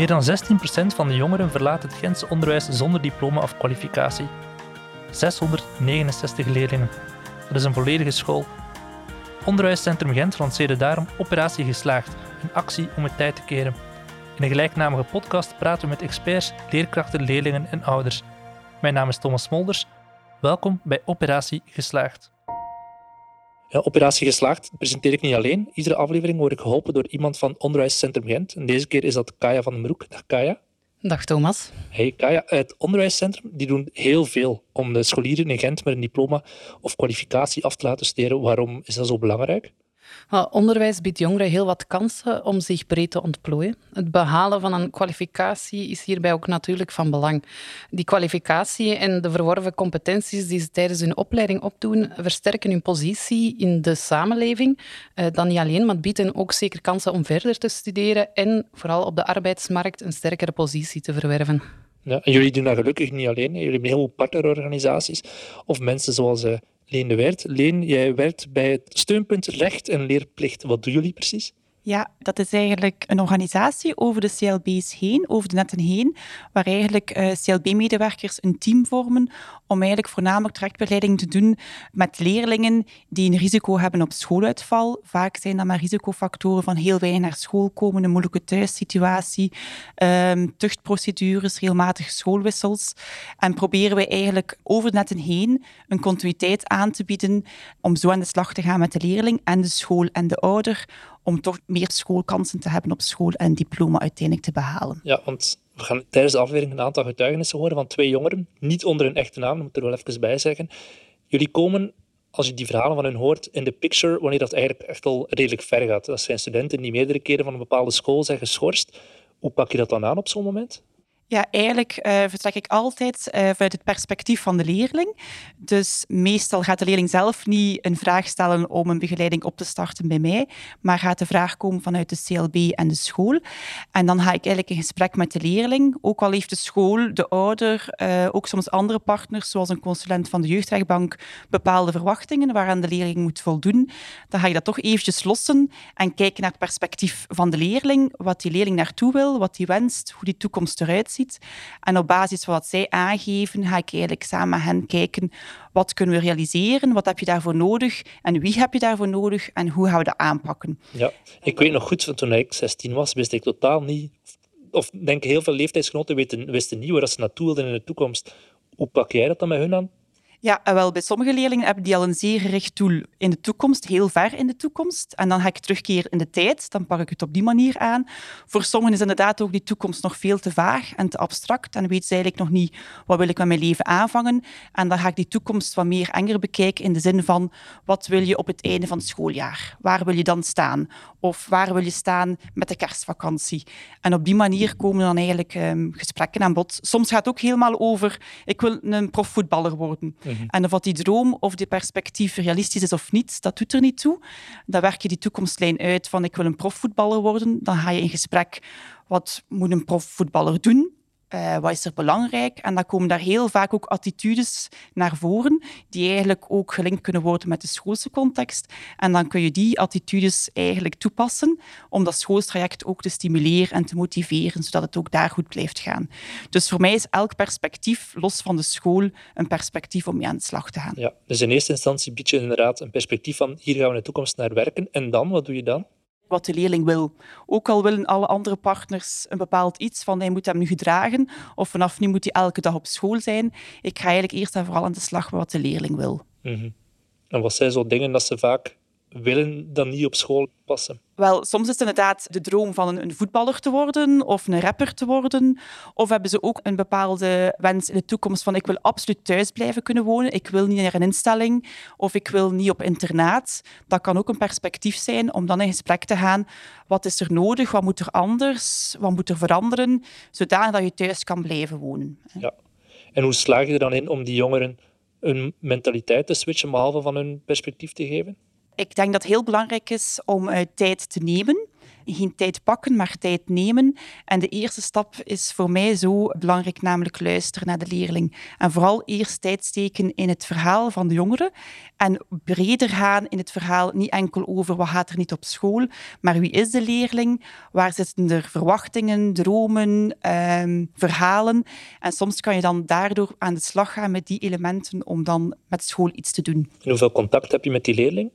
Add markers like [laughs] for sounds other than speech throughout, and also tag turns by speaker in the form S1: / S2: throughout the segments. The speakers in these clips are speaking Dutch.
S1: Meer dan 16% van de jongeren verlaat het Gentse onderwijs zonder diploma of kwalificatie. 669 leerlingen. Dat is een volledige school. Onderwijscentrum Gent lanceerde daarom Operatie Geslaagd, een actie om het tijd te keren. In een gelijknamige podcast praten we met experts, leerkrachten, leerlingen en ouders. Mijn naam is Thomas Smolders. Welkom bij Operatie Geslaagd. Ja, Operatie Geslaagd presenteer ik niet alleen. Iedere aflevering word ik geholpen door iemand van Onderwijscentrum Gent. En deze keer is dat Kaya van den Broek. Dag Kaya.
S2: Dag Thomas.
S1: Hey Kaya, het onderwijscentrum die doen heel veel om de scholieren in Gent met een diploma of kwalificatie af te laten studeren. Waarom is dat zo belangrijk?
S2: Onderwijs biedt jongeren heel wat kansen om zich breed te ontplooien. Het behalen van een kwalificatie is hierbij ook natuurlijk van belang. Die kwalificatie en de verworven competenties die ze tijdens hun opleiding opdoen, versterken hun positie in de samenleving. Eh, dan niet alleen, maar bieden ook zeker kansen om verder te studeren en vooral op de arbeidsmarkt een sterkere positie te verwerven.
S1: Ja, en jullie doen dat gelukkig niet alleen. Jullie hebben heel veel partnerorganisaties of mensen zoals uh, Leen de Wert. Leen, jij werkt bij het steunpunt Recht en Leerplicht. Wat doen jullie precies?
S3: Ja, dat is eigenlijk een organisatie over de CLB's heen, over de netten heen, waar eigenlijk eh, CLB-medewerkers een team vormen om eigenlijk voornamelijk trajectbegeleiding te doen met leerlingen die een risico hebben op schooluitval. Vaak zijn dat maar risicofactoren van heel weinig naar school komen, een moeilijke thuissituatie, um, tuchtprocedures, regelmatige schoolwissels. En proberen wij eigenlijk over de netten heen een continuïteit aan te bieden om zo aan de slag te gaan met de leerling en de school en de ouder om toch meer schoolkansen te hebben op school en diploma uiteindelijk te behalen.
S1: Ja, want we gaan tijdens de aflevering een aantal getuigenissen horen van twee jongeren, niet onder hun echte naam, dat moet er wel even bij zeggen. Jullie komen, als je die verhalen van hen hoort, in de picture wanneer dat eigenlijk echt al redelijk ver gaat. Dat zijn studenten die meerdere keren van een bepaalde school zijn geschorst. Hoe pak je dat dan aan op zo'n moment?
S3: Ja, eigenlijk uh, vertrek ik altijd uh, vanuit het perspectief van de leerling. Dus meestal gaat de leerling zelf niet een vraag stellen om een begeleiding op te starten bij mij, maar gaat de vraag komen vanuit de CLB en de school. En dan ga ik eigenlijk in gesprek met de leerling, ook al heeft de school, de ouder, uh, ook soms andere partners, zoals een consulent van de jeugdrechtbank, bepaalde verwachtingen waaraan de leerling moet voldoen. Dan ga ik dat toch eventjes lossen en kijken naar het perspectief van de leerling, wat die leerling naartoe wil, wat hij wenst, hoe die toekomst eruit ziet. En op basis van wat zij aangeven, ga ik eigenlijk samen met hen kijken wat kunnen we realiseren, wat heb je daarvoor nodig en wie heb je daarvoor nodig en hoe gaan we dat aanpakken.
S1: Ja, ik weet nog goed, van toen ik 16 was, wist ik totaal niet, of denk heel veel leeftijdsgenoten wisten, niet waar ze naartoe wilden in de toekomst. Hoe pak jij dat dan met hun aan?
S3: Ja, wel, bij sommige leerlingen hebben die al een zeer gericht doel in de toekomst, heel ver in de toekomst. En dan ga ik terugkeren in de tijd, dan pak ik het op die manier aan. Voor sommigen is inderdaad ook die toekomst nog veel te vaag en te abstract en weten ze eigenlijk nog niet wat wil ik met mijn leven aanvangen. En dan ga ik die toekomst wat meer enger bekijken in de zin van wat wil je op het einde van het schooljaar? Waar wil je dan staan? Of waar wil je staan met de kerstvakantie? En op die manier komen dan eigenlijk um, gesprekken aan bod. Soms gaat het ook helemaal over ik wil een profvoetballer worden. Mhm. En of wat die droom of die perspectief realistisch is of niet, dat doet er niet toe. Dan werk je die toekomstlijn uit van ik wil een profvoetballer worden. Dan ga je in gesprek, wat moet een profvoetballer doen? Uh, wat is er belangrijk? En dan komen daar heel vaak ook attitudes naar voren, die eigenlijk ook gelinkt kunnen worden met de schoolse context. En dan kun je die attitudes eigenlijk toepassen om dat schoolstraject ook te stimuleren en te motiveren, zodat het ook daar goed blijft gaan. Dus voor mij is elk perspectief, los van de school, een perspectief om mee aan de slag te gaan.
S1: Ja, dus in eerste instantie bied je inderdaad een perspectief van hier gaan we in de toekomst naar werken. En dan, wat doe je dan?
S3: Wat de leerling wil. Ook al willen alle andere partners een bepaald iets van hij moet hem nu gedragen of vanaf nu moet hij elke dag op school zijn. Ik ga eigenlijk eerst en vooral aan de slag met wat de leerling wil.
S1: Mm En wat zijn zo dingen dat ze vaak willen dan niet op school passen?
S3: Wel, soms is het inderdaad de droom van een, voetballer te worden of een rapper te worden. Of hebben ze ook een bepaalde wens in de toekomst van ik wil absoluut thuis blijven kunnen wonen, ik wil niet naar een instelling of ik wil niet op internaat. Dat kan ook een perspectief zijn om dan in gesprek te gaan. Wat is er nodig? Wat moet er anders? Wat moet er veranderen? Zodanig dat je thuis kan blijven wonen.
S1: Ja. En hoe slaag je er dan in om die jongeren een mentaliteit te switchen, behalve van hun perspectief te geven?
S3: Ik denk dat het heel belangrijk is om uh, tijd te nemen Geen tijd pakken, maar tijd nemen. En de eerste stap is voor mij zo belangrijk, namelijk luisteren naar de leerling. En vooral eerst tijd steken in het verhaal van de jongeren. En breder gaan in het verhaal, niet enkel over wat gaat er niet op school, maar wie is de leerling? Waar zitten er verwachtingen, dromen, ehm, verhalen? En soms kan je dan daardoor aan de slag gaan met die elementen om dan met school iets te doen.
S1: En hoeveel contact heb je met die leerling?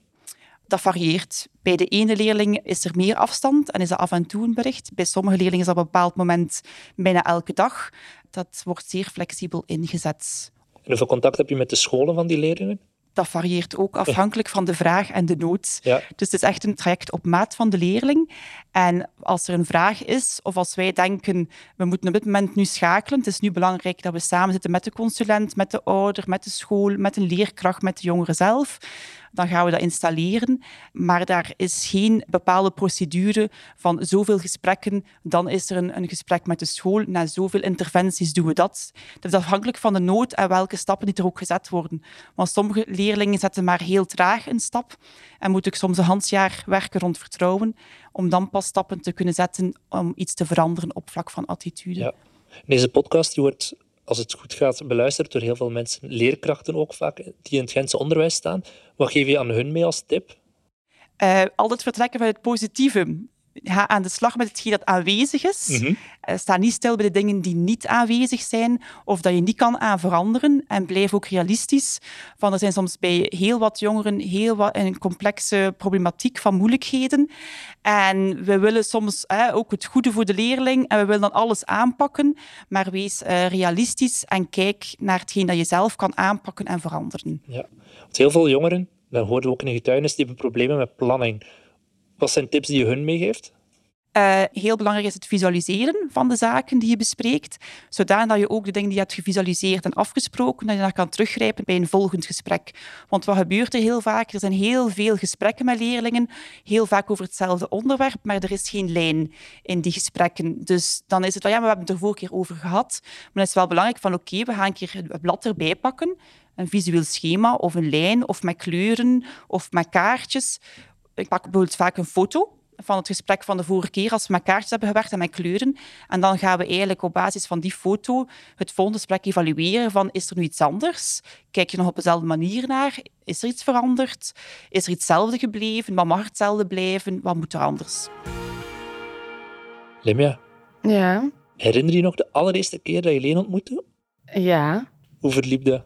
S3: Dat varieert. Bij de ene leerling is er meer afstand en is dat af en toe een bericht. Bij sommige leerlingen is dat op een bepaald moment bijna elke dag. Dat wordt zeer flexibel ingezet.
S1: En hoeveel contact heb je met de scholen van die leerlingen?
S3: dat varieert ook afhankelijk van de vraag en de nood.
S1: Ja.
S3: Dus het is echt een traject op maat van de leerling. En als er een vraag is, of als wij denken, we moeten op dit moment nu schakelen, het is nu belangrijk dat we samen zitten met de consulent, met de ouder, met de school, met een leerkracht, met de jongeren zelf, dan gaan we dat installeren. Maar daar is geen bepaalde procedure van zoveel gesprekken, dan is er een, een gesprek met de school, na zoveel interventies doen we dat. Dat is afhankelijk van de nood en welke stappen die er ook gezet worden. Want sommige leerlingen zetten maar heel traag een stap en moet ik soms een handjaar werken rond vertrouwen om dan pas stappen te kunnen zetten om iets te veranderen op vlak van attitude.
S1: Ja. Deze podcast die wordt, als het goed gaat, beluisterd door heel veel mensen, leerkrachten ook vaak, die in het Gentse onderwijs staan. Wat geef je aan hun mee als tip?
S3: Uh, altijd vertrekken van het positieve. Ga aan de slag met hetgeen dat aanwezig is.
S1: Mhm.
S3: Uh, sta niet stil bij de dingen die niet aanwezig zijn of dat je niet kan aan veranderen. En blijf ook realistisch. Van, er zijn soms bij heel wat jongeren heel wat, een complexe problematiek van moeilijkheden. En we willen soms uh, ook het goede voor de leerling en we willen dan alles aanpakken. Maar wees uh, realistisch en kijk naar hetgeen dat je zelf kan aanpakken en veranderen.
S1: Ja, want heel veel jongeren, dat hoorden we ook in de getuigenis, die hebben problemen met planning. Wat zijn tips die je hun meegeeft?
S3: Uh, heel belangrijk is het visualiseren van de zaken die je bespreekt, zodat je ook de dingen die je hebt gevisualiseerd en afgesproken, dat je naar kan teruggrijpen bij een volgend gesprek. Want wat gebeurt er heel vaak? Er zijn heel veel gesprekken met leerlingen, heel vaak over hetzelfde onderwerp, maar er is geen lijn in die gesprekken. Dus dan is het wel, ja, maar we hebben het er vorige keer over gehad, maar het is wel belangrijk van, oké, we gaan een keer het blad erbij pakken, een visueel schema of een lijn, of met kleuren, of met kaartjes. Ik pak bijvoorbeeld vaak een foto van het gesprek van de vorige keer, als we met kaartjes hebben gewerkt en met kleuren. En dan gaan we eigenlijk op basis van die foto het volgende gesprek evalueren van is er nu iets anders? Kijk je nog op dezelfde manier naar? Is er iets veranderd? Is er iets hetzelfde gebleven? Wat mag hetzelfde blijven? Wat moet er anders?
S1: Limja,
S4: Ja,
S1: herinner je nog de allereerste keer dat je Leen ontmoette?
S4: ja.
S1: Hoe verliep dat?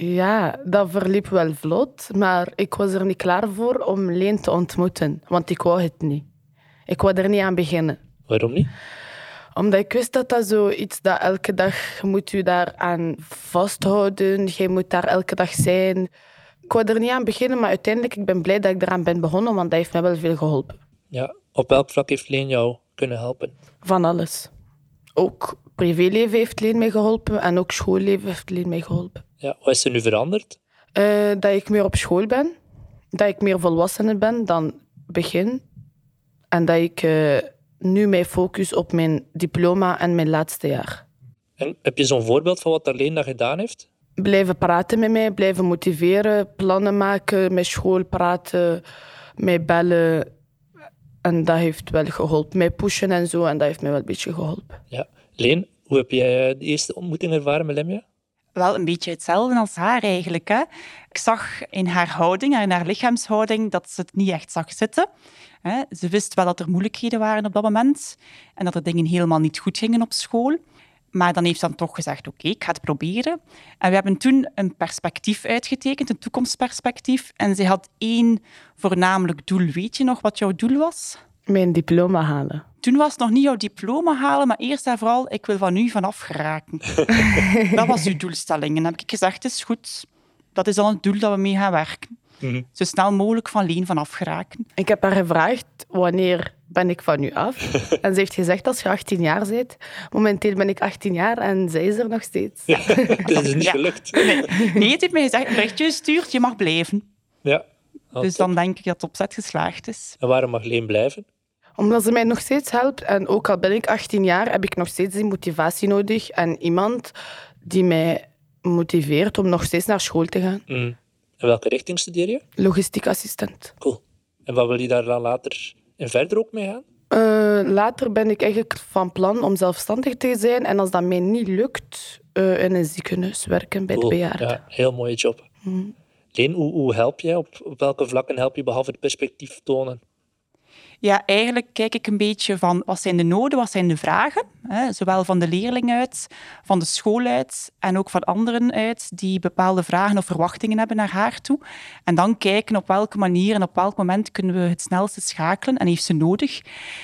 S4: Ja, dat verliep wel vlot, maar ik was er niet klaar voor om Leen te ontmoeten, want ik wou het niet. Ik wou er niet aan beginnen.
S1: Waarom niet?
S4: Omdat ik wist dat dat zoiets dat elke dag moet u daar aan vasthouden. Je moet daar elke dag zijn. Ik wou er niet aan beginnen, maar uiteindelijk ik ben blij dat ik eraan ben begonnen, want dat heeft mij wel veel geholpen.
S1: Ja, op welk vlak heeft Leen jou kunnen helpen?
S4: Van alles. Ook privéleven heeft Leen mij geholpen en ook schoolleven heeft Leen mij geholpen.
S1: Ja, wat is er nu veranderd?
S4: Uh, dat ik meer op school ben, dat ik meer volwassener ben dan begin en dat ik uh, nu mij focus op mijn diploma en mijn laatste jaar.
S1: En heb je zo'n voorbeeld van wat Arleen dat gedaan heeft?
S4: Blijven praten met mij, blijven motiveren, plannen maken, met school praten, mij bellen. En dat heeft wel geholpen. Mij pushen en zo, en dat heeft mij wel een beetje geholpen.
S1: Ja. Leen, hoe heb jij de eerste ontmoeting ervaren met Lemja?
S3: Wel een beetje hetzelfde als haar eigenlijk. Hè. Ik zag in haar houding in haar lichaamshouding dat ze het niet echt zag zitten. Ze wist wel dat er moeilijkheden waren op dat moment en dat er dingen helemaal niet goed gingen op school. Maar dan heeft ze dan toch gezegd, oké, ik ga het proberen. En we hebben toen een perspectief uitgetekend, een toekomstperspectief. En ze had één voornamelijk doel. Weet je nog wat jouw doel was?
S4: Mijn diploma halen.
S3: Toen was het nog niet jouw diploma halen, maar eerst en vooral, ik wil van u vanaf geraken. [laughs] dat was uw doelstelling. En dan heb ik gezegd, is goed. Dat is al een doel dat we mee gaan werken.
S1: Mm -hmm.
S3: Zo snel mogelijk van Leen vanaf geraken.
S4: Ik heb haar gevraagd, wanneer ben ik van u af? [laughs] en ze heeft gezegd, als je 18 jaar bent. Momenteel ben ik 18 jaar en zij is er nog steeds.
S1: Ja, [laughs] dat is niet ja. gelukt.
S3: Nee. nee, het heeft mij gezegd, een berichtje gestuurd, je mag blijven.
S1: Ja.
S3: Oh, dus dan denk ik dat het opzet geslaagd is.
S1: En waarom mag Leen blijven?
S4: Omdat ze mij nog steeds helpt. En ook al ben ik 18 jaar, heb ik nog steeds die motivatie nodig. En iemand die mij motiveert om nog steeds naar school te gaan.
S1: Mm. En welke richting studeer je?
S4: Logistiek assistent.
S1: Cool. En wat wil je daar dan later en verder ook mee gaan?
S4: Uh, later ben ik eigenlijk van plan om zelfstandig te zijn. En als dat mij niet lukt, uh, in een ziekenhuis werken bij
S1: cool.
S4: de bejaarden.
S1: Ja, heel mooie job.
S4: Mm.
S1: Leen, hoe, hoe help jij? Op, op welke vlakken help je behalve het perspectief tonen?
S3: Ja, eigenlijk kijk ik een beetje van wat zijn de noden, wat zijn de vragen. Hè? Zowel van de leerling uit, van de school uit en ook van anderen uit die bepaalde vragen of verwachtingen hebben naar haar toe. En dan kijken op welke manier en op welk moment kunnen we het snelste schakelen en heeft ze nodig.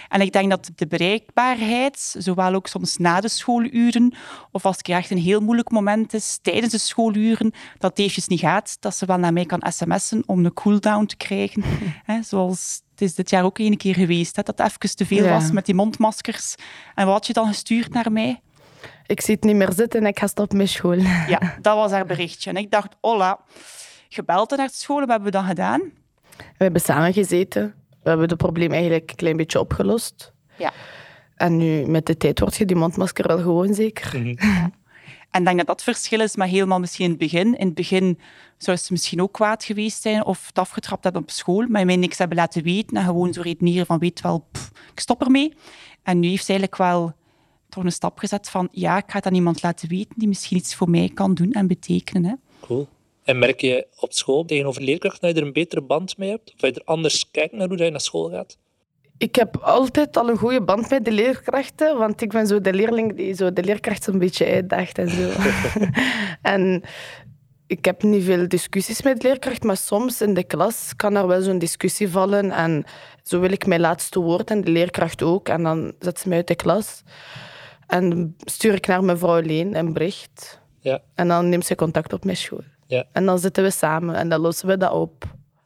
S3: En ik denk dat de bereikbaarheid, zowel ook soms na de schooluren of als het echt een heel moeilijk moment is tijdens de schooluren, dat het eventjes niet gaat, dat ze wel naar mij kan sms'en om een cooldown te krijgen. [laughs] Hè? Zoals is dit jaar ook één keer geweest, hè, dat het even te veel
S4: Ja.
S3: was met die mondmaskers. En wat had je dan gestuurd naar mij?
S4: Ik zie het niet meer zitten en ik ga stoppen met school. [laughs]
S3: Ja, dat was haar berichtje. En ik dacht, hola, gebeld naar de school, wat hebben we dan gedaan?
S4: We hebben samen gezeten. We hebben het probleem eigenlijk een klein beetje opgelost.
S3: Ja.
S4: En nu, met de tijd, word je die mondmasker wel gewoon zeker.
S3: En ik denk dat dat verschil is, maar helemaal misschien in het begin. In het begin zou ze misschien ook kwaad geweest zijn of het afgetrapt hebben op school, maar mij niks hebben laten weten en gewoon zo redeneren van, weet wel, pff, ik stop ermee. En nu heeft ze eigenlijk wel toch een stap gezet van, ja, ik ga het aan iemand laten weten die misschien iets voor mij kan doen en betekenen. Hè.
S1: Cool. En merk je op school tegenover leerkrachten dat je er een betere band mee hebt? Of dat je er anders kijkt naar hoe je naar school gaat?
S4: Ik heb altijd al een goede band met de leerkrachten, want ik ben zo de leerling die zo de leerkracht een beetje uitdaagt en zo. [laughs] [laughs] en ik heb niet veel discussies met de leerkracht, maar soms in de klas kan er wel zo'n discussie vallen en zo wil ik mijn laatste woord en de leerkracht ook. En dan zet ze mij uit de klas en stuur ik naar mevrouw Leen een bericht.
S1: Ja.
S4: En dan neemt ze contact op mijn school.
S1: Ja.
S4: En dan zitten we samen en dan lossen we dat op.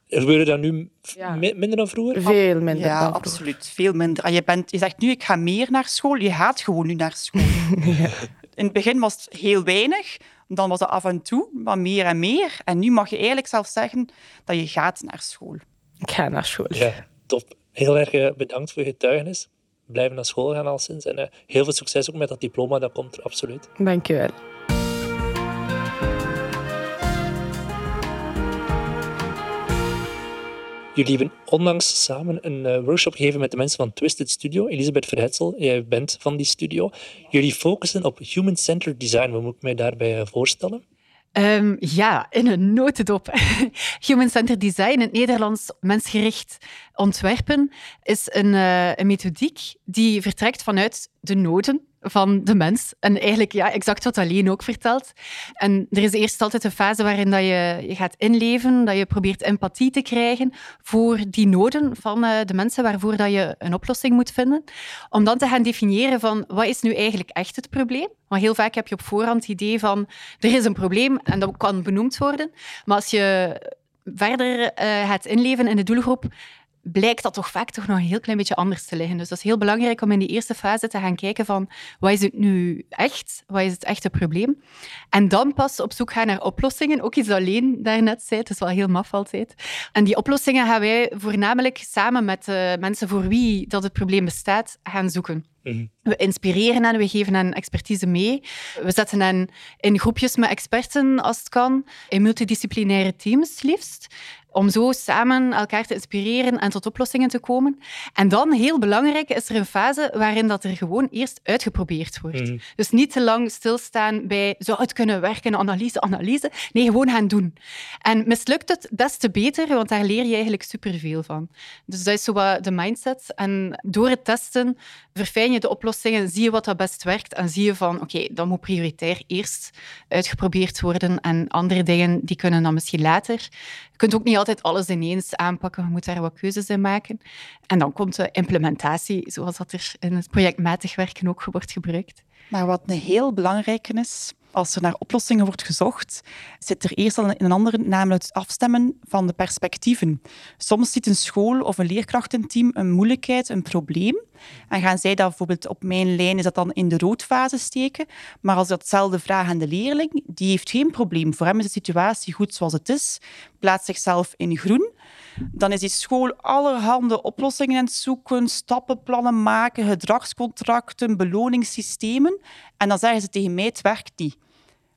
S1: Gebeurde dat nu
S4: Ja.
S1: minder dan vroeger?
S4: Veel minder
S3: Ja,
S4: dan vroeger.
S3: absoluut. Veel minder. En je, bent, je zegt nu, ik ga meer naar school. Je gaat gewoon nu naar school. [laughs] In het begin was het heel weinig. Dan was het af en toe, maar meer en meer. En nu mag je eigenlijk zelf zeggen dat je gaat naar school.
S4: Ik ga naar school.
S1: Ja, top. Heel erg eh, bedankt voor je getuigenis. Blijven naar school gaan al sinds. En eh, heel veel succes ook met dat diploma, dat komt er absoluut.
S4: Dank
S1: Jullie hebben onlangs samen een eh, workshop gegeven met de mensen van Twisted Studio. Elisabeth Verhetsel, jij bent van die studio. Jullie focussen op human-centered design. Wat moet ik mij daarbij eh, voorstellen?
S5: Ehm, ja, in een notendop. [laughs] Human-centered design, in het Nederlands mensgericht ontwerpen, is een, eh, een methodiek die vertrekt vanuit de noden van de mens. En eigenlijk ja, exact wat Alleen ook vertelt. En er is eerst altijd een fase waarin dat je, je gaat inleven, dat je probeert empathie te krijgen voor die noden van eh, de mensen waarvoor dat je een oplossing moet vinden. Om dan te gaan definiëren van wat is nu eigenlijk echt het probleem. Want heel vaak heb je op voorhand het idee van er is een probleem en dat kan benoemd worden. Maar als je verder eh, gaat inleven in de doelgroep, blijkt dat toch vaak toch nog een heel klein beetje anders te liggen. Dus dat is heel belangrijk om in die eerste fase te gaan kijken van wat is het nu echt? Wat is het echte probleem? En dan pas op zoek gaan naar oplossingen. Ook iets alleen daarnet zei, het is wel heel maf altijd. En die oplossingen gaan wij voornamelijk samen met uh, mensen voor wie dat het probleem bestaat, gaan zoeken. We inspireren hen, we geven hen expertise mee. We zetten hen in groepjes met experten als het kan, in multidisciplinaire teams liefst om zo samen elkaar te inspireren en tot oplossingen te komen. En dan, heel belangrijk, is er een fase waarin dat er gewoon eerst uitgeprobeerd wordt. Mm. Dus niet te lang stilstaan bij zou het kunnen werken, analyse, analyse. Nee, gewoon gaan doen. En mislukt het, des te beter, want daar leer je eigenlijk superveel van. Dus dat is zo wat de mindset. En door het testen verfijn je de oplossingen, zie je wat dat best werkt en zie je van, oké, okay, dat moet prioritair eerst uitgeprobeerd worden en andere dingen, die kunnen dan misschien later. Kunt ook niet altijd alles ineens aanpakken. Je moet daar wat keuzes in maken. En dan komt de implementatie, zoals dat er in het projectmatig werken ook wordt gebruikt.
S3: Maar wat een heel belangrijke is, als er naar oplossingen wordt gezocht, zit er eerst al een andere, namelijk het afstemmen van de perspectieven. Soms ziet een school of een leerkrachtenteam een moeilijkheid, een probleem, en gaan zij dat bijvoorbeeld op mijn lijn is dat dan in de roodfase steken. Maar als datzelfde vraag aan de leerling, die heeft geen probleem. Voor hem is de situatie goed zoals het is, plaatst zichzelf in groen. Dan is die school allerhande oplossingen aan het zoeken, stappenplannen maken, gedragscontracten, beloningssystemen. En dan zeggen ze tegen mij, het werkt niet.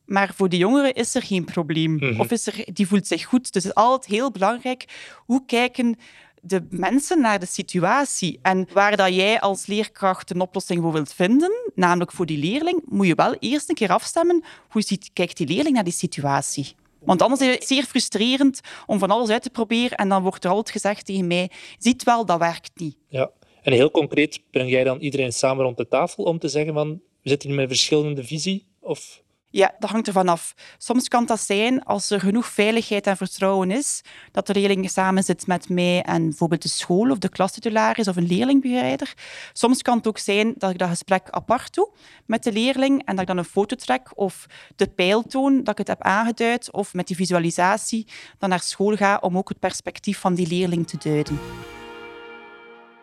S3: Maar voor de jongeren is er geen probleem. Mm -hmm. Of is er, die voelt zich goed. Dus het is altijd heel belangrijk hoe kijken de mensen naar de situatie. En waar dat jij als leerkracht een oplossing voor wilt vinden, namelijk voor die leerling, moet je wel eerst een keer afstemmen hoe ziet, kijkt die leerling naar die situatie. Want anders is het zeer frustrerend om van alles uit te proberen en dan wordt er altijd gezegd tegen mij, ziet wel, dat werkt niet.
S1: Ja, en heel concreet breng jij dan iedereen samen rond de tafel om te zeggen van, we zitten hier met verschillende visie? Of
S3: ja, dat hangt ervan af. Soms kan dat zijn als er genoeg veiligheid en vertrouwen is, dat de leerling samen zit met mij en bijvoorbeeld de school of de klastitularis of een leerlingbegeleider. Soms kan het ook zijn dat ik dat gesprek apart doe met de leerling en dat ik dan een foto trek of de pijl toon dat ik het heb aangeduid of met die visualisatie dan naar school ga om ook het perspectief van die leerling te duiden.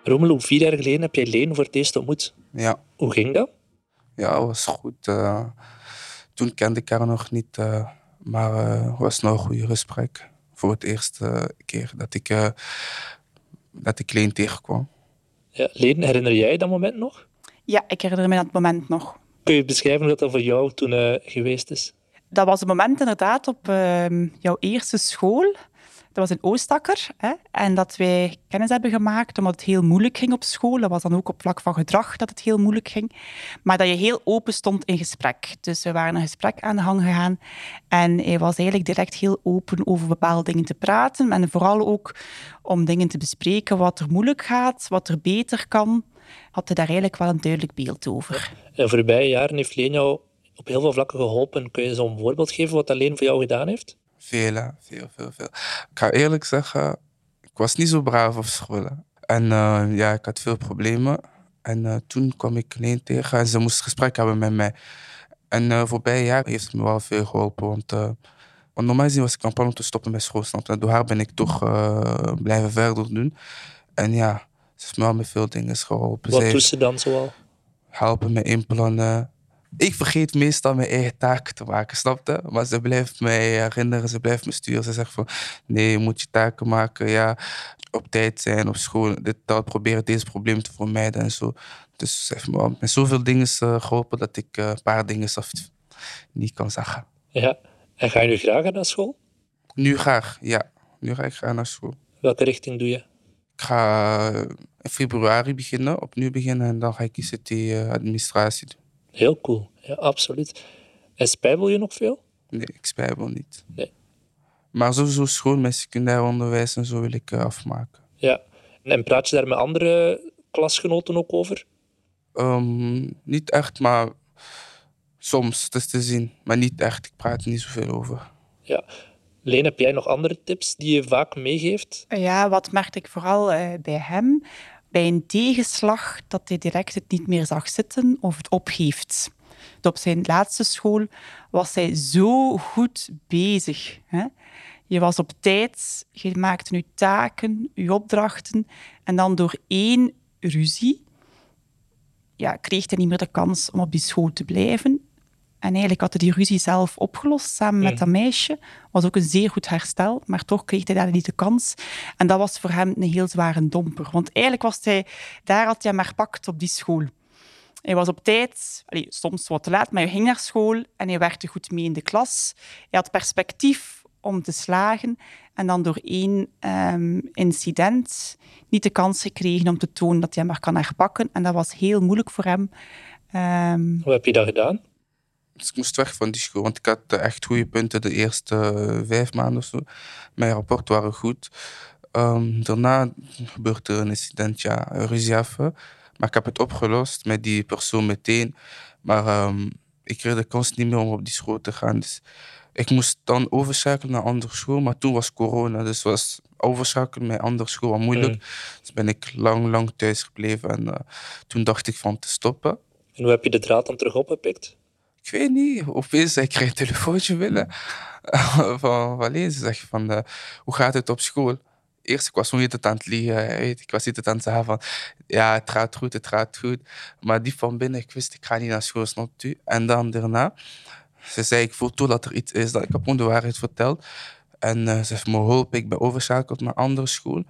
S1: Romelo, vier jaar geleden heb jij Leen voor het eerst ontmoet.
S6: Ja.
S1: Hoe ging dat?
S6: Ja, was goed. Uh, toen kende ik haar nog niet, uh, maar het uh, was nog een goed gesprek. Voor het eerste keer dat ik, uh, dat ik Leen tegenkwam.
S1: Ja, Leen, herinner jij dat moment nog?
S3: Ja, ik herinner me dat moment nog.
S1: Kun je beschrijven hoe dat voor jou toen geweest is?
S3: Dat was het moment inderdaad op ehm, jouw eerste school. Dat was in Oostakker. En dat wij kennis hebben gemaakt omdat het heel moeilijk ging op school. Dat was dan ook op vlak van gedrag dat het heel moeilijk ging. Maar dat je heel open stond in gesprek. Dus we waren een gesprek aan de gang gegaan. En hij was eigenlijk direct heel open over bepaalde dingen te praten. En vooral ook om dingen te bespreken wat er moeilijk gaat, wat er beter kan. Had hij daar eigenlijk wel een duidelijk beeld over.
S1: En voorbije jaren heeft Leen jou op heel veel vlakken geholpen. Kun je zo'n voorbeeld geven wat Leen voor jou gedaan heeft?
S6: Veel, veel, veel, veel. Ik ga eerlijk zeggen, ik was niet zo braaf op school. En uh, ja, ik had veel problemen. En uh, toen kwam ik alleen tegen en ze moest gesprek hebben met mij. En uh, voorbij jaar heeft het me wel veel geholpen. Want, want normaal gezien was ik van plan om te stoppen met school. En door haar ben ik toch blijven verder doen. En ja, ze heeft me wel met veel dingen geholpen.
S1: Wat doet ze dan zoal?
S6: Helpen met inplannen, ik vergeet meestal mijn eigen taken te maken, snapte? Maar ze blijft mij herinneren, ze blijft me sturen. Ze zegt van, nee, je moet je taken maken, ja, op tijd zijn op school. Dit, dat, proberen deze problemen te vermijden en zo. Dus ze heeft me met zoveel dingen uh, geholpen dat ik uh, een paar dingen zelf niet kan zeggen.
S1: Ja, en ga je nu graag naar school?
S6: Nu graag, ja. Nu ga ik graag naar school.
S1: Welke richting doe je?
S6: Ik ga in februari beginnen, opnieuw beginnen en dan ga ik ICT-administratie doen.
S1: Heel cool, ja, absoluut. En spijbel je nog veel?
S6: Nee, ik spijbel niet.
S1: Nee.
S6: Maar sowieso school met secundair onderwijs en zo wil ik afmaken.
S1: Ja, en praat je daar met andere klasgenoten ook over?
S6: Um, niet echt, maar soms, het is te zien. Maar niet echt, ik praat er niet zoveel over.
S1: Ja. Leen, heb jij nog andere tips die je vaak meegeeft?
S3: Ja, wat merkte ik vooral uh, bij hem? Bij een tegenslag dat hij direct het niet meer zag zitten of het opgeeft. op zijn laatste school was hij zo goed bezig. Hè? Je was op tijd, je maakte je taken, je opdrachten. En dan door één ruzie ja, kreeg hij niet meer de kans om op die school te blijven. En eigenlijk had hij die ruzie zelf opgelost samen met dat meisje. Was ook een zeer goed herstel, maar toch kreeg hij daar niet de kans. En dat was voor hem een heel zware domper. Want eigenlijk was hij, daar had hij maar pakt op die school. Hij was op tijd, soms wat te laat, maar hij ging naar school en hij werkte goed mee in de klas. Hij had perspectief om te slagen en dan door één um, incident niet de kans gekregen om te tonen dat hij maar kan herpakken. En dat was heel moeilijk voor hem. Um,
S1: Hoe heb je dat gedaan?
S6: Dus ik moest weg van die school, want ik had echt goede punten de eerste uh, vijf maanden of zo. Mijn rapporten waren goed. Um, daarna gebeurde er een incident, ja, ruzie even. Maar ik heb het opgelost met die persoon meteen. Maar um, ik kreeg de kans niet meer om op die school te gaan. Dus ik moest dan overschakelen naar een andere school. Maar toen was corona, dus was overschakelen met een andere school wat moeilijk. Mm. Dus ben ik lang, lang thuis gebleven. En uh, toen dacht ik van te stoppen.
S1: En hoe heb je de draad dan terug opgepikt?
S6: Ik weet niet, opeens ik kreeg een telefoontje binnen [laughs] van. Ze zegt van, uh, hoe gaat het op school? Eerst, ik was nog niet aan het liegen. Ik was niet aan het zeggen van, ja, het gaat goed, het gaat goed. Maar die van binnen, ik wist, ik ga niet naar school, snapt u? En dan daarna, ze zei, ik voel toe dat er iets is. Dat ik heb gewoon de waarheid verteld. En uh, ze heeft me geholpen, ik ben overschakeld naar andere school.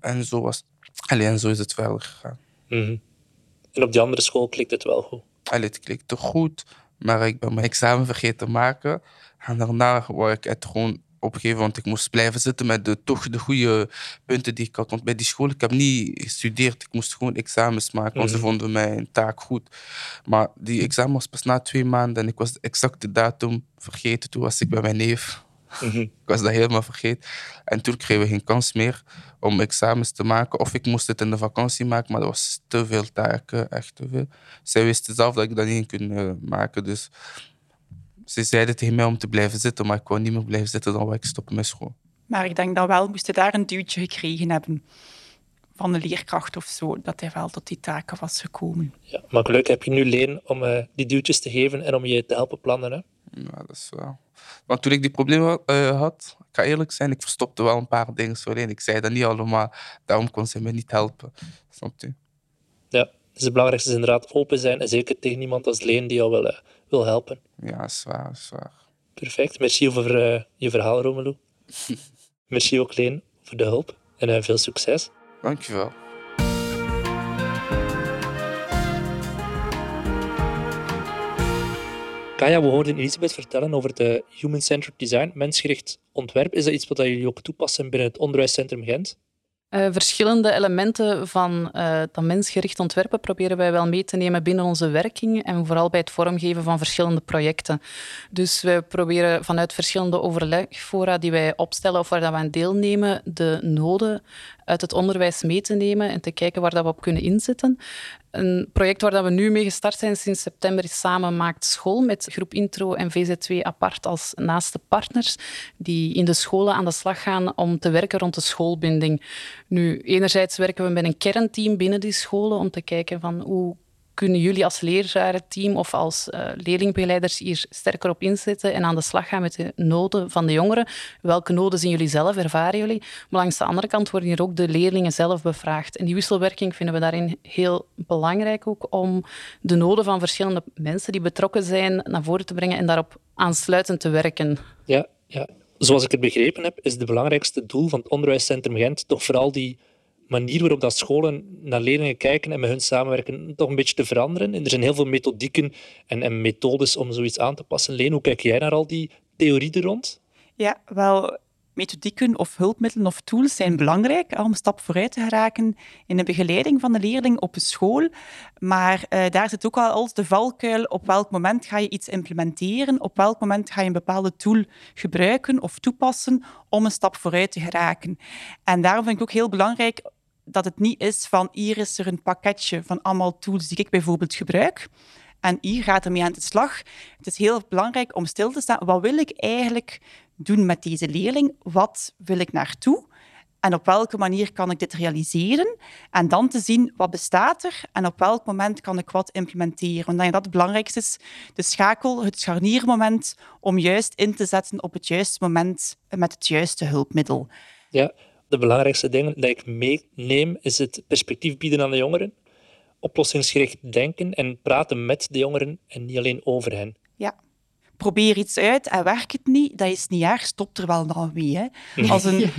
S6: En zo was Alleen zo is het verder gegaan.
S1: -hmm. En op die andere school klikt het wel goed?
S6: Allee, het klikte goed, maar ik ben mijn examen vergeten te maken. En daarna wou ik het gewoon opgeven, want ik moest blijven zitten met de, toch de goede punten die ik had. Want bij die school, ik heb niet gestudeerd, ik moest gewoon examens maken, want ze
S1: Mhm.
S6: vonden mijn taak goed. Maar die examen was pas na twee maanden en ik was exact de datum vergeten. Toen was ik bij mijn neef.
S1: Mhm.
S6: Ik was dat helemaal vergeten. En toen kregen we geen kans meer om examens te maken. Of ik moest het in de vakantie maken, maar dat was te veel taken, echt te veel. Zij wisten zelf dat ik dat niet kon eh, maken. Dus ze zeiden tegen mij om te blijven zitten, maar ik wou niet meer blijven zitten, dan wou ik stoppen met school.
S3: Maar ik denk dat wel, moest hij daar een duwtje gekregen hebben van de leerkracht of zo, dat hij wel tot die taken was gekomen.
S1: Ja, maar gelukkig heb je nu Leen om eh, die duwtjes te geven en om je te helpen plannen. Hè?
S6: Ja, dat is wel. Want toen ik die problemen eh, had, ik ga eerlijk zijn, ik verstopte wel een paar dingen Leen. Ik zei dat niet allemaal, daarom kon ze me niet helpen. Snap je?
S1: Ja, dus het belangrijkste is inderdaad open zijn en zeker tegen iemand als Leen die jou wil, eh, wil helpen.
S6: Ja, is waar, is waar.
S1: Perfect. Merci voor eh, je verhaal, Romelu. [laughs] Merci ook, Leen, voor de hulp en veel succes.
S6: Dankjewel.
S1: Kaya, we hoorden Elisabeth vertellen over de Human-Centered Design, mensgericht ontwerp. Is dat iets wat jullie ook toepassen binnen het Onderwijscentrum Gent?
S2: Eh, verschillende elementen van eh, dat mensgericht ontwerpen proberen wij wel mee te nemen binnen onze werking en vooral bij het vormgeven van verschillende projecten. Dus we proberen vanuit verschillende overlegfora die wij opstellen of waar we aan deelnemen, de noden uit het onderwijs mee te nemen en te kijken waar dat we op kunnen inzetten. Een project waar dat we nu mee gestart zijn sinds september is Samen Maakt School met groep Intro en VZ2 apart als naaste partners die in de scholen aan de slag gaan om te werken rond de schoolbinding. Nu, enerzijds werken we met een kernteam binnen die scholen om te kijken van hoe kunnen jullie als lerarenteam of als uh, leerlingbegeleiders hier sterker op inzetten en aan de slag gaan met de noden van de jongeren? Welke noden zien jullie zelf, ervaren jullie? Maar langs de andere kant worden hier ook de leerlingen zelf bevraagd. En die wisselwerking vinden we daarin heel belangrijk ook om de noden van verschillende mensen die betrokken zijn naar voren te brengen en daarop aansluitend te werken.
S1: Ja, ja. Zoals ik het begrepen heb, is het belangrijkste doel van het Onderwijscentrum Gent toch vooral die manier waarop dat scholen naar leerlingen kijken en met hun samenwerken toch een beetje te veranderen. En er zijn heel veel methodieken en, en methodes om zoiets aan te passen. Leen, hoe kijk jij naar al die theorie rond?
S3: Ja, wel, methodieken of hulpmiddelen of tools zijn belangrijk om een stap vooruit te geraken in de begeleiding van de leerling op een school. Maar uh, daar zit ook al als de valkuil op welk moment ga je iets implementeren, op welk moment ga je een bepaalde tool gebruiken of toepassen om een stap vooruit te geraken. En daarom vind ik ook heel belangrijk dat het niet is van hier is er een pakketje van allemaal tools die ik bijvoorbeeld gebruik. En hier gaat ermee aan de slag. Het is heel belangrijk om stil te staan. Wat wil ik eigenlijk doen met deze leerling? Wat wil ik naartoe? En op welke manier kan ik dit realiseren? En dan te zien wat bestaat er en op welk moment kan ik wat implementeren. Want dat het belangrijkste is, de schakel, het scharniermoment, om juist in te zetten op het juiste moment met het juiste hulpmiddel.
S1: Ja, de belangrijkste dingen dat ik meeneem is het perspectief bieden aan de jongeren, oplossingsgericht denken en praten met de jongeren en niet alleen over hen.
S3: Ja. Probeer iets uit en werkt het niet, dat is niet erg, stop er wel dan mee. Hè. [laughs] Als een,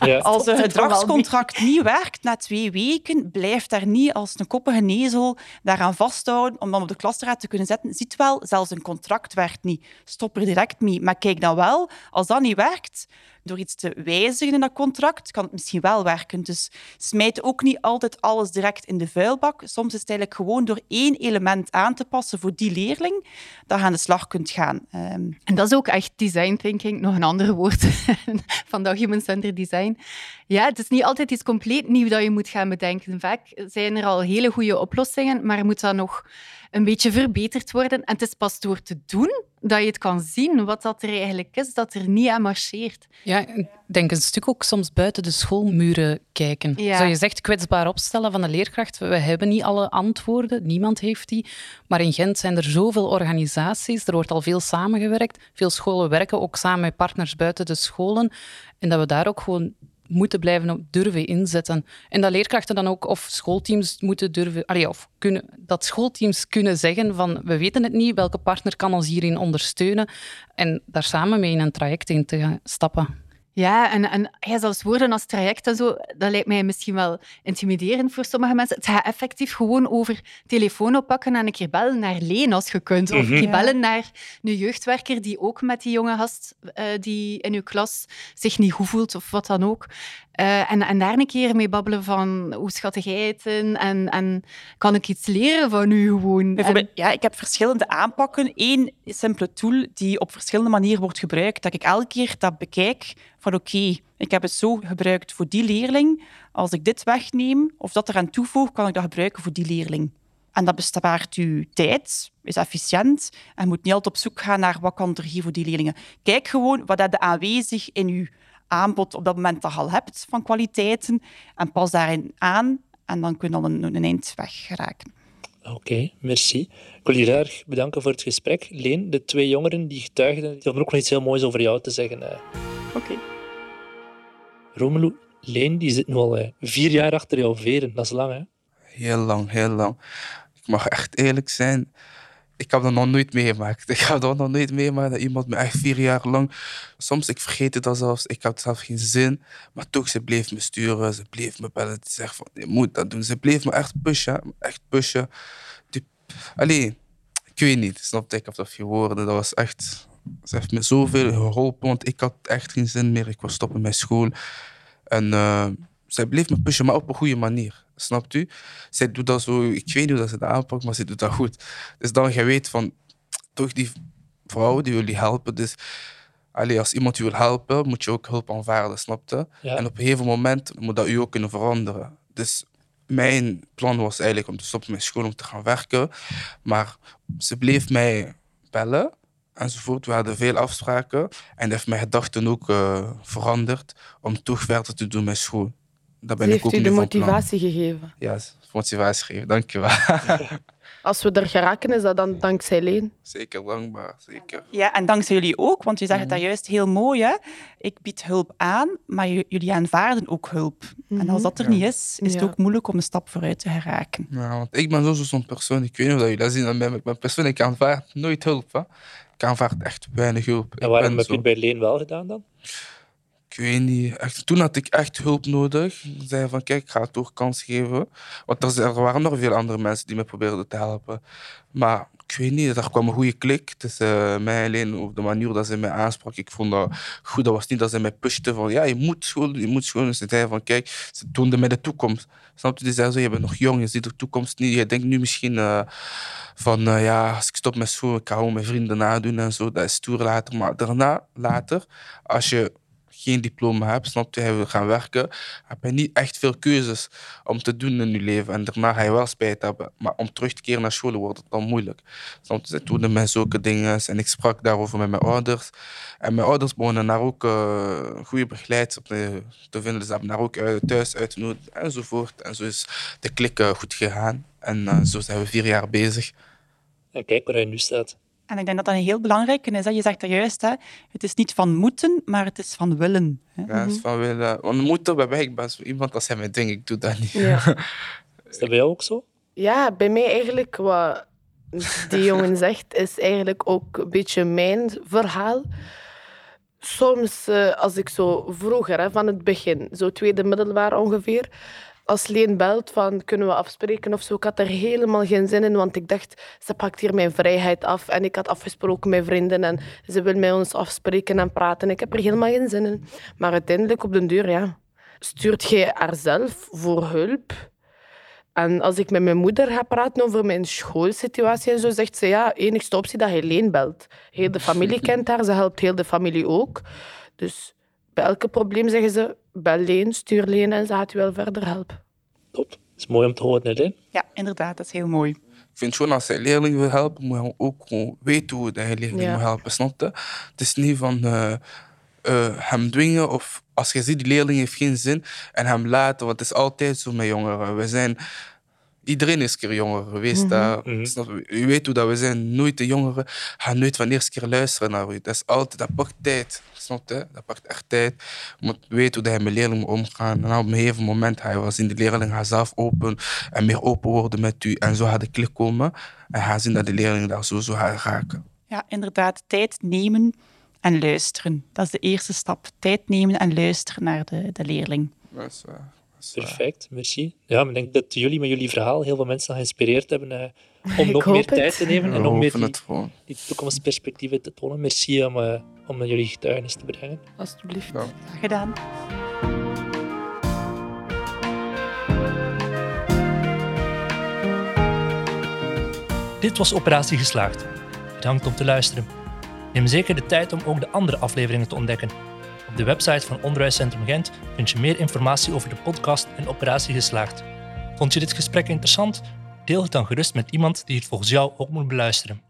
S1: Ja. [laughs]
S3: als een gedragscontract niet werkt na twee weken, blijf daar niet als een koppige nezel daaraan vasthouden om dan op de klasraad te kunnen zetten. Ziet wel, zelfs een contract werkt niet. Stop er direct mee. Maar kijk dan wel, als dat niet werkt, door iets te wijzigen in dat contract, kan het misschien wel werken. Dus smijt ook niet altijd alles direct in de vuilbak. Soms is het eigenlijk gewoon door één element aan te passen voor die leerling, dat je aan de slag kunt gaan. Um,
S5: en dat is ook echt design thinking, nog een ander woord [laughs] van dat human centered design. Ja, het is niet altijd iets compleet nieuw dat je moet gaan bedenken. Vaak zijn er al hele goede oplossingen, maar moet dat nog een beetje verbeterd worden. En het is pas door te doen dat je het kan zien wat dat er eigenlijk is, dat er niet aan marcheert.
S2: Ja, ik denk een stuk ook soms buiten de schoolmuren kijken.
S5: Ja.
S2: Zo je zegt kwetsbaar opstellen van de leerkracht. We hebben niet alle antwoorden, niemand heeft die. Maar in Gent zijn er zoveel organisaties, er wordt al veel samengewerkt. Veel scholen werken ook samen met partners buiten de scholen. En dat we daar ook gewoon moeten blijven op durven inzetten. En dat leerkrachten dan ook, of schoolteams moeten durven, allee, of kunnen, dat schoolteams kunnen zeggen van we weten het niet, welke partner kan ons hierin ondersteunen en daar samen mee in een traject in te stappen.
S5: Ja, en, en ja, zelfs woorden als traject en zo, dat lijkt mij misschien wel intimiderend voor sommige mensen. Het gaat effectief gewoon over telefoon oppakken en een keer bellen naar Leen als je kunt. Of een keer
S2: Mhm.
S5: bellen naar een jeugdwerker die ook met die jonge gast eh, die in uw klas zich niet goed voelt of wat dan ook. Eh, en, en daar een keer mee babbelen van hoe schat jij het in en, en kan ik iets leren van u gewoon. En-
S3: ja, ik heb verschillende aanpakken. Eén simpele tool die op verschillende manieren wordt gebruikt, dat ik elke keer dat bekijk van oké, ik heb het zo gebruikt voor die leerling. Als ik dit wegneem of dat eraan toevoeg, kan ik dat gebruiken voor die leerling. En dat bespaart u tijd, is efficiënt en moet niet altijd op zoek gaan naar wat kan er hier voor die leerlingen. Kijk gewoon wat je aanwezig in uw aanbod op dat moment dat je al hebt van kwaliteiten en pas daarin aan en dan kun je al een, een eind weg geraken.
S1: Oké, merci. Ik wil je heel erg bedanken voor het gesprek. Leen, de twee jongeren die getuigden, die hadden ook nog iets heel moois over jou te zeggen.
S3: Oké.
S1: Romelu, Leen, die zit nu al eh, vier jaar achter jouw veren. Dat is lang, hè?
S6: Heel lang, heel lang. Ik mag echt eerlijk zijn. Ik heb dat nog nooit meegemaakt. [laughs] Ik heb dat nog nooit meegemaakt dat iemand me echt vier jaar lang... Soms, ik vergeet het zelfs. Ik had zelf geen zin. Maar toch, ze bleef me sturen. Ze bleef me bellen. Ze zegt van, je moet dat doen. Ze bleef me echt pushen. Echt pushen. Die... Allee, ik weet niet. Snap je? Ik heb dat vier woorden. Dat was echt... Ze heeft me zoveel geholpen. Want ik had echt geen zin meer. Ik was stoppen met school. Eh, zij bleef me pushen, maar op een goede manier. Snapt u? Zij doet dat zo, ik weet niet hoe dat ze dat aanpakt, maar ze doet dat goed. Dus dan je weet van, toch die vrouw die je helpen. Dus als iemand je wil helpen, moet je ook hulp aanvaarden, snap je?
S1: Ja.
S6: En op een gegeven moment moet dat u ook kunnen veranderen. Dus mijn plan was eigenlijk om te stoppen met school, om te gaan werken. Maar ze bleef mij bellen enzovoort. We hadden veel afspraken. En dat heeft mijn gedachten ook eh, veranderd om toch verder te doen met school. Daar ben
S4: Ze
S6: ik
S4: heeft
S6: ook
S4: u de motivatie gegeven.
S6: Ja, motivatie geven. Dankjewel. [laughs]
S4: Als we er geraken, is dat dan dankzij Leen.
S6: zeker dankbaar, zeker.
S3: Ja, en dankzij jullie ook, want je zegt het daar juist heel mooi. Hè? Ik bied hulp aan, maar jullie aanvaarden ook hulp. En als dat er
S6: Ja.
S3: niet is, is het
S4: Ja.
S3: ook moeilijk om een stap vooruit te geraken.
S6: Ja, want ik ben sowieso zo'n persoon, ik weet niet of dat jullie dat zien aan mij, maar ik ben persoon, ik aanvaard nooit hulp. Hè. Ik aanvaard echt weinig hulp.
S1: En
S6: Ik
S1: waarom
S6: ben
S1: heb je
S6: zo-
S1: het bij Leen wel gedaan dan?
S6: Ik weet niet. Echt, toen had ik echt hulp nodig. Ik zei van, kijk, ik ga het toch kans geven. Want er, waren nog veel andere mensen die me probeerden te helpen. Maar ik weet niet, er kwam een goede klik tussen mij alleen op de manier dat ze mij aansprak. Ik vond dat goed. Dat was niet dat ze mij pushte van, ja, je moet school je moet school doen. Ze zei van, kijk, ze toonde mij de toekomst. Snap je? Die zei zo, je bent nog jong, je ziet de toekomst niet. Je denkt nu misschien eh, van, eh, ja, als ik stop met school, ik ga gewoon mijn vrienden nadoen en zo. Dat is stoer later. Maar daarna, later, als je geen diploma hebt, snap je, hij wil gaan werken, heb je niet echt veel keuzes om te doen in je leven. En daarna ga je wel spijt hebben. Maar om terug te keren naar school wordt het dan moeilijk. Snap je, toonde mij zulke dingen en ik sprak daarover met mijn ouders. En mijn ouders begonnen daar ook eh, een goede begeleidster te, te vinden. Ze hebben daar ook uit, thuis uitgenodigd enzovoort. En zo is de klik eh, goed gegaan. En eh, zo zijn we vier jaar bezig.
S1: En kijk waar hij nu staat.
S3: En ik denk dat dat een heel belangrijke is. Hè? Je zegt dat juist, hè? het is niet van moeten, maar het is van willen. Hè?
S6: Ja, is van willen. Want moeten bij mij, ik ben zo iemand als hij mij ding, ik doe dat niet.
S4: Ja. [laughs]
S1: Is dat bij jou ook zo?
S4: Ja, bij mij eigenlijk wat die jongen zegt, is eigenlijk ook een beetje mijn verhaal. Soms, eh, als ik zo vroeger, hè, van het begin, zo tweede middelbaar ongeveer, als Leen belt van kunnen we afspreken of zo, ik had er helemaal geen zin in, want ik dacht, ze pakt hier mijn vrijheid af. En ik had afgesproken met vrienden en ze wil met ons afspreken en praten. Ik heb er helemaal geen zin in. Maar uiteindelijk op den deur, ja, stuurt jij haar zelf voor hulp. En als ik met mijn moeder ga praten over mijn schoolsituatie en zo, zegt ze ja, enigste optie dat hij Leen belt. Heel de familie [laughs] kent haar, ze helpt heel de familie ook. Dus bij elke probleem zeggen ze, bel Leen, stuur Leen en ze gaat u wel verder helpen.
S1: Top. Dat is mooi om te horen, hè, Leen?
S3: Ja, inderdaad, dat is heel mooi.
S6: Ik vind gewoon als hij leerling wil helpen, moet hij ook gewoon weten hoe hij leerling
S4: Ja.
S6: moet helpen. Snap je? Het is niet van eh, eh, hem dwingen of als je ziet die leerling heeft geen zin en hem laten, want het is altijd zo met jongeren. We zijn, iedereen is een keer jonger geweest. hè.
S1: Mhm.
S6: Snap je? U weet hoe dat we zijn. Nooit de jongeren gaan nooit van de eerste keer luisteren naar u. Dat is altijd, dat pakt tijd. Snap je? Dat pakt echt tijd. Je moet weten hoe hij met leerlingen moet omgaan. En op een gegeven moment je wel zien, de leerling gaat zelf open en meer open worden met u. En zo gaat de klik komen. En ga zien dat de leerling daar sowieso gaat raken.
S3: Ja, inderdaad, tijd nemen en luisteren. Dat is de eerste stap. Tijd nemen en luisteren naar de, de leerling.
S6: Dat is waar.
S1: Perfect, merci. Ja, ik denk dat jullie met jullie verhaal heel veel mensen geïnspireerd hebben eh, om
S4: Ik
S1: nog meer
S4: het.
S1: tijd te nemen en nog meer die, toekomstperspectieven te tonen. Merci om, eh, om jullie getuigenis te brengen.
S4: Alsjeblieft.
S6: Ja.
S3: Gedaan.
S1: Dit was Operatie Geslaagd. Bedankt om te luisteren. Neem zeker de tijd om ook de andere afleveringen te ontdekken. Op de website van Onderwijscentrum Gent vind je meer informatie over de podcast en Operatie Geslaagd. Vond je dit gesprek interessant? Deel het dan gerust met iemand die het volgens jou ook moet beluisteren.